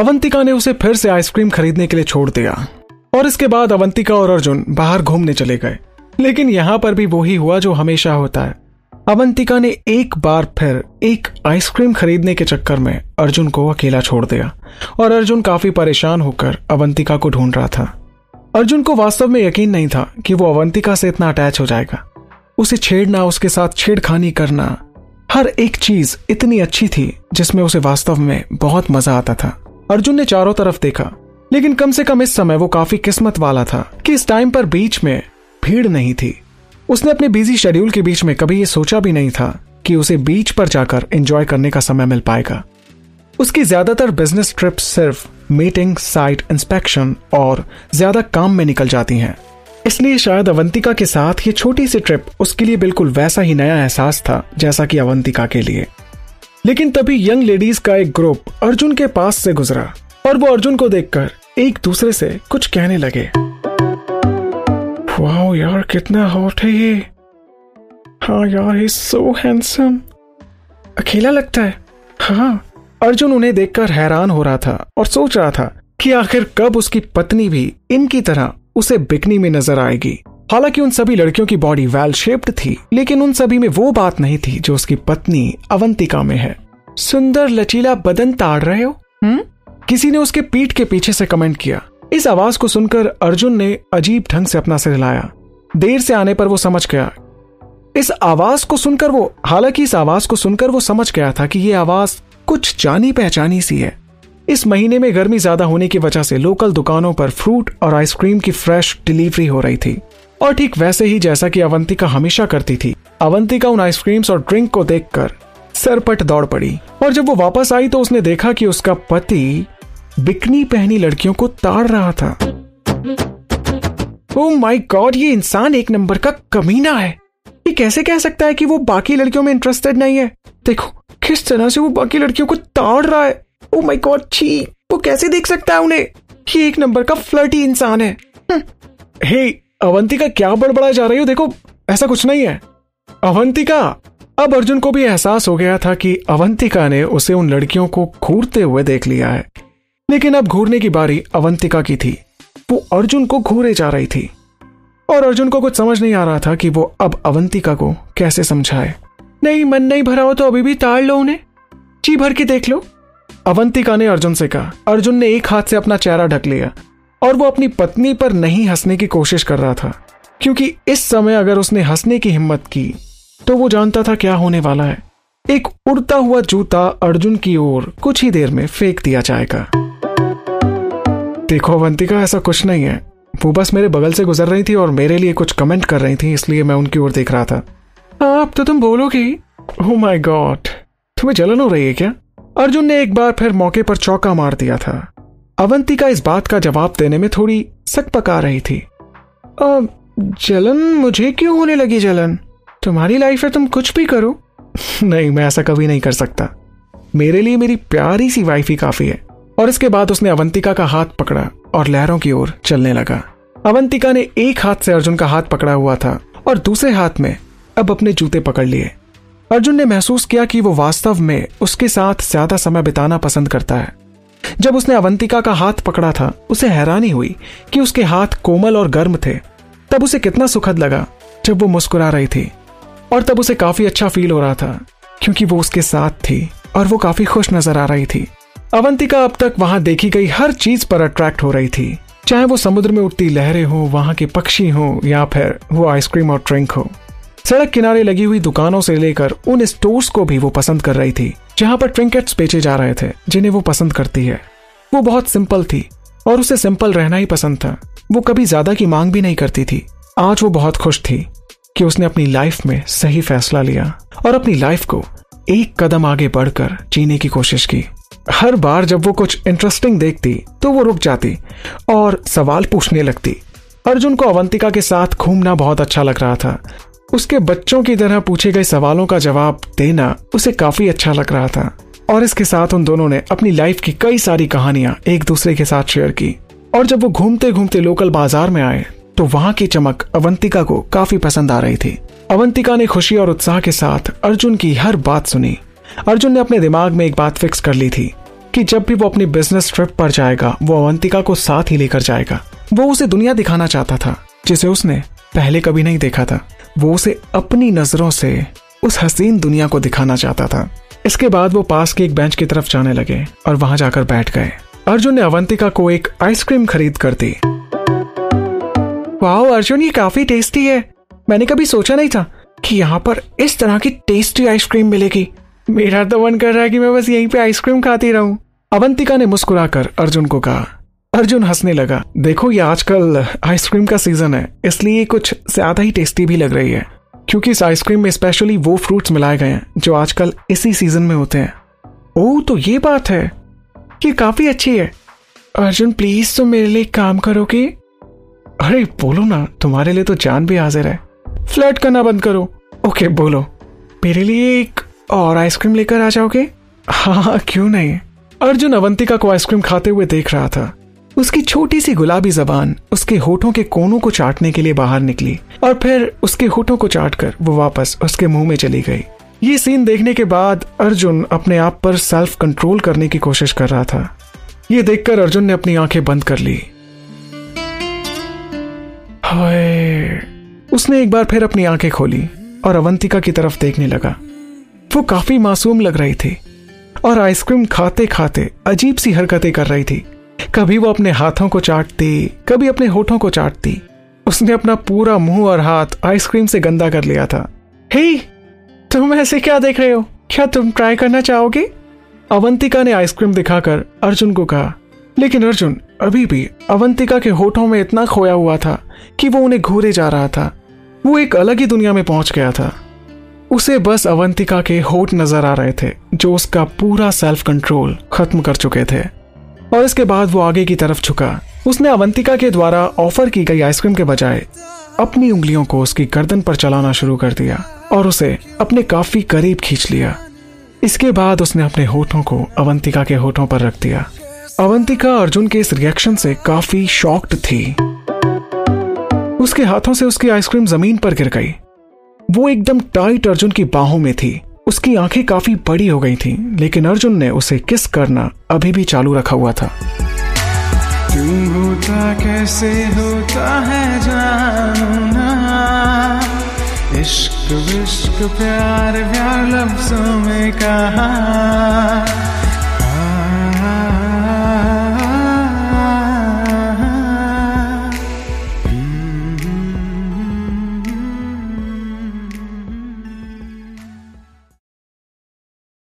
अवंतिका ने उसे फिर से आइसक्रीम खरीदने के लिए छोड़ दिया। और इसके बाद अवंतिका और अर्जुन बाहर घूमने चले गए। लेकिन यहाँ पर भी वही हुआ जो हमेशा होता है। अवंतिका ने एक बार फिर एक आइसक्रीम खरीदने के चक्कर में अर्जुन को अकेला छोड़ दिया। और अर्जुन काफ़ी परेशान होकर अवंतिका को ढूंढ रहा था। अर्जुन को वास्तव में यकीन नहीं था कि वो अवंतिका से इतना अटैच हो जाएगा। उसे छेड़ना, उसके साथ छेड़खानी करना, हर एक चीज़ इतनी अच्छी थी जिसमें उसे वास्तव में बहुत मज़ा आता था। अर्जुन ने चारों तरफ़ देखा, लेकिन कम से कम इस समय वो काफ़ी किस्मत वाला था कि इस टाइम पर बीच में भीड़ नहीं थी। उसने अपने बिज़ी शेड्यूल के बीच में कभी ये सोचा भी नहीं था कि उसे बीच पर जाकर एंजॉय करने का समय मिल पाएगा। उसकी ज़्यादातर बिज़नेस ट्रिप्स सिर्फ़ मीटिंग साइट इंस्पेक्शन और ज़्यादा काम में निकल जाती हैं। इसलिए शायद अवंतिका के साथ ये छोटी सी ट्रिप उसके लिए बिल्कुल वैसा ही नया एहसास था जैसा कि अवंतिका के लिए। लेकिन तभी यंग लेडीज़ का एक ग्रुप अर्जुन के पास से गुजरा और वो अर्जुन को देखकर एक दूसरे से कुछ कहने लगे। वाओ यार, कितना हॉट है ये। हाँ यार ही सो हैंडसम अकेला लगता है। हाँ अर्जुन उन्हें देखकर हैरान हो रहा था और सोच रहा था कि आखिर कब उसकी पत्नी भी इनकी तरह उसे बिकनी में नज़र आएगी। हालाँकि उन सभी लड़कियों की बॉडी वेल शेप्ड थी लेकिन उन सभी में वो बात नहीं थी जो उसकी पत्नी अवंतिका में है। सुंदर लचीला बदन ताड़ रहे हो? हम्म? किसी ने उसके पीठ के पीछे से कमेंट किया। इस आवाज़ को सुनकर अर्जुन ने अजीब ढंग से अपना सिर हिलाया। देर से आने पर वो समझ गया। इस आवाज़ को सुनकर वो हालाँकि इस आवाज़ को सुनकर वो समझ गया था कि ये आवाज़ कुछ जानी पहचानी सी है। इस महीने में गर्मी ज़्यादा होने की वजह से लोकल दुकानों पर फ्रूट और आइसक्रीम की फ्रेश डिलीवरी हो रही थी। और ठीक वैसे ही जैसा कि अवंतिका हमेशा करती थी। अवंतिका उन आइसक्रीम्स और ड्रिंक को देखकर सरपट दौड़ पड़ी और जब वो वापस आई तो उसने देखा कि उसका पति बिकनी पहनी लड़कियों को ताड़ रहा था। ओ माय गॉड ये इंसान एक नंबर का कमीना है। ये कैसे कह सकता है कि वो बाकी लड़कियों में इंटरेस्टेड नहीं है? देखो, किस तरह से वो बाकी लड़कियों को ताड़ रहा है। ओ माय गॉड छी, वो कैसे देख सकता है उन्हें ये एक नंबर का फ्लर्टी इंसान है? हम्म। हे अवंतिका क्या बड़बड़ा जा रही हो? देखो, ऐसा कुछ नहीं है। अवंतिका, अब अर्जुन को भी एहसास हो गया था कि अवंतिका ने उसे उन लड़कियों को घूरते हुए देख लिया है। लेकिन अब घूरने की बारी अवंतिका की थी। वो अर्जुन को घूरे जा रही थी। और अर्जुन को कुछ समझ नहीं आ रहा था कि वो अब अवंतिका को कैसे समझाए। नहीं, मन नहीं भरा हो तो अभी भी ताड़ लो उन्हें। जी भर के देख लो। अवंतिका ने अर्जुन से कहा। अर्जुन ने एक हाथ से अपना चेहरा ढक लिया। और वो अपनी पत्नी पर नहीं हंसने की कोशिश कर रहा था, क्योंकि इस समय अगर उसने हंसने की हिम्मत की तो वो जानता था क्या होने वाला है। एक उड़ता हुआ जूता अर्जुन की ओर कुछ ही देर में फेंक दिया जाएगा। देखो, अवंतिका, ऐसा कुछ नहीं है। वो बस मेरे बगल से गुजर रही थी और मेरे लिए कुछ कमेंट कर रही थी, इसलिए मैं उनकी ओर देख रहा था। अब तो तुम बोलोगे? ओ माय गॉड तुम्हें जलन हो रही है क्या? अर्जुन ने एक बार फिर मौके पर चौका मार दिया था। अवंतिका इस बात का जवाब देने में थोड़ी सक पका रही थी। आ, जलन मुझे क्यों होने लगी जलन? तुम्हारी लाइफ है तुम कुछ भी करो। नहीं मैं ऐसा कभी नहीं कर सकता। मेरे लिए मेरी प्यारी सी वाइफ ही काफ़ी है। और इसके बाद उसने अवंतिका का हाथ पकड़ा और लहरों की ओर चलने लगा। अवंतिका ने एक हाथ से अर्जुन का हाथ पकड़ा हुआ था और दूसरे हाथ में अब अपने जूते पकड़ लिए। अर्जुन ने महसूस किया कि वो वास्तव में उसके साथ ज़्यादा समय बिताना पसंद करता है। जब उसने अवंतिका का हाथ पकड़ा था, उसे हैरानी हुई कि उसके हाथ कोमल और गर्म थे। तब उसे कितना सुखद लगा जब वो मुस्कुरा रही थी। और तब उसे काफ़ी अच्छा फील हो रहा था, क्योंकि वो उसके साथ थी और वो काफ़ी खुश नज़र आ रही थी। अवंतिका अब तक वहाँ देखी गई हर चीज़ पर अट्रैक्ट हो रही थी। चाहे वो समुद्र में उठती लहरें हो, वहाँ के पक्षी हो, या फिर वो आइसक्रीम और ड्रिंक हो। सड़क किनारे लगी हुई दुकानों से लेकर उन स्टोर्स को भी वो पसंद कर रही थी। जहाँ पर ट्रिंकेट्स बेचे जा रहे थे, जिन्हें वो पसंद करती है। वो बहुत सिंपल थी, और उसे सिंपल रहना ही पसंद था। वो कभी ज़्यादा की मांग भी नहीं करती थी। आज वो बहुत खुश थी कि उसने अपनी लाइफ में सही फैसला लिया, और अपनी लाइफ को एक कदम आगे बढ़कर जीने की कोशिश की। हर बार जब वो कुछ इंटरेस्टिंग देखती तो वो रुक जाती, और सवाल पूछने लगती। अर्जुन को अवंतिका के साथ घूमना बहुत अच्छा लग रहा था। उसके बच्चों की तरह पूछे गए सवालों का जवाब देना उसे काफ़ी अच्छा लग रहा था। और इसके साथ उन दोनों ने अपनी लाइफ की कई सारी कहानियाँ एक दूसरे के साथ शेयर की। और जब वो घूमते घूमते लोकल बाज़ार में आए तो वहाँ की चमक अवंतिका को काफ़ी पसंद आ रही थी। अवंतिका ने खुशी और उत्साह के साथ अर्जुन की हर बात सुनी। अर्जुन ने अपने दिमाग में एक बात फिक्स कर ली थी कि जब भी वो अपनी बिज़नेस ट्रिप पर जाएगा, वो अवंतिका को साथ ही लेकर जाएगा। वो उसे दुनिया दिखाना चाहता था, जिसे उसने पहले कभी नहीं देखा था। वो उसे अपनी नज़रों से उस हसीन दुनिया को दिखाना चाहता था। इसके बाद वो पास के एक बेंच की तरफ़ जाने लगे और वहाँ जाकर बैठ गए। अर्जुन ने अवंतिका को एक आइसक्रीम खरीद कर दी। वाह अर्जुन, ये काफ़ी टेस्टी है। मैंने कभी सोचा नहीं था कि यहाँ पर इस तरह की टेस्टी आइसक्रीम मिलेगी। मेरा तो मन कर रहा है कि मैं बस यहीं पे आइसक्रीम खाती रहूँ। अवंतिका ने मुस्कुराकर अर्जुन को कहा अर्जुन हंसने लगा। देखो ये आजकल आइसक्रीम का सीज़न है, इसलिए कुछ ज़्यादा ही टेस्टी भी लग रही है। क्योंकि इस आइसक्रीम में स्पेशली वो फ्रूट्स मिलाए गए हैं, जो आजकल इसी सीज़न में होते हैं। ओ तो ये बात है कि काफ़ी अच्छी है। अर्जुन प्लीज़ तुम मेरे लिए काम करोगे अरे, बोलो ना, तुम्हारे लिए तो जान भी हाजिर है। फ्लर्ट करना बंद करो। ओके बोलो। मेरे लिए एक और आइसक्रीम लेकर आ जाओगे? हाँ हाँ क्यों नहीं? अर्जुन अवंतिका को आइसक्रीम खाते हुए देख रहा था। उसकी छोटी सी गुलाबी जबान उसके होठों के कोनों को चाटने के लिए बाहर निकली और फिर उसके होठों को चाट कर वो वापस उसके मुँह में चली गई। ये सीन देखने के बाद अर्जुन अपने आप पर सेल्फ कंट्रोल करने की कोशिश कर रहा था। ये देखकर अर्जुन ने अपनी आँखें बंद कर ली। हाय। उसने एक बार फिर अपनी आँखें खोली और अवंतिका की तरफ़ देखने लगा। वो काफ़ी मासूम लग रही थी और आइसक्रीम खाते खाते अजीब सी हरकतें कर रही थी। कभी वो अपने हाथों को चाटती, कभी अपने होठों को चाटती। उसने अपना पूरा मुँह और हाथ आइसक्रीम से गंदा कर लिया था। हे, तुम ऐसे क्या देख रहे हो? क्या तुम ट्राई करना चाहोगे? अवंतिका ने आइसक्रीम दिखाकर अर्जुन को कहा। लेकिन अर्जुन, अभी भी अवंतिका के होठों में इतना खोया हुआ था कि वो उन्हें घूरे जा रहा था। वो एक अलग ही दुनिया में पहुँच गया था। उसे बस अवंतिका के होठ नज़र आ रहे थे, जो उसका पूरा सेल्फ कंट्रोल खत्म कर चुके थे। और इसके बाद वो आगे की तरफ़ झुका। उसने अवंतिका के द्वारा ऑफ़र की गई आइसक्रीम के बजाय अपनी उंगलियों को उसकी गर्दन पर चलाना शुरू कर दिया और उसे अपने काफ़ी करीब खींच लिया। इसके बाद उसने अपने होठों को अवंतिका के होठों पर रख दिया। अवंतिका अर्जुन के इस रिएक्शन से काफ़ी शॉक्ड थी। उसके हाथों से उसकी आइसक्रीम ज़मीन पर गिर गई। वो एकदम टाइट अर्जुन की बाहों में थी। उसकी आँखें काफ़ी बड़ी हो गई थीं, लेकिन अर्जुन ने उसे किस करना अभी भी चालू रखा हुआ था। तुम होता कैसे होता है जानना? इश्क विश्क प्यार प्यार लफ्जों में कहा।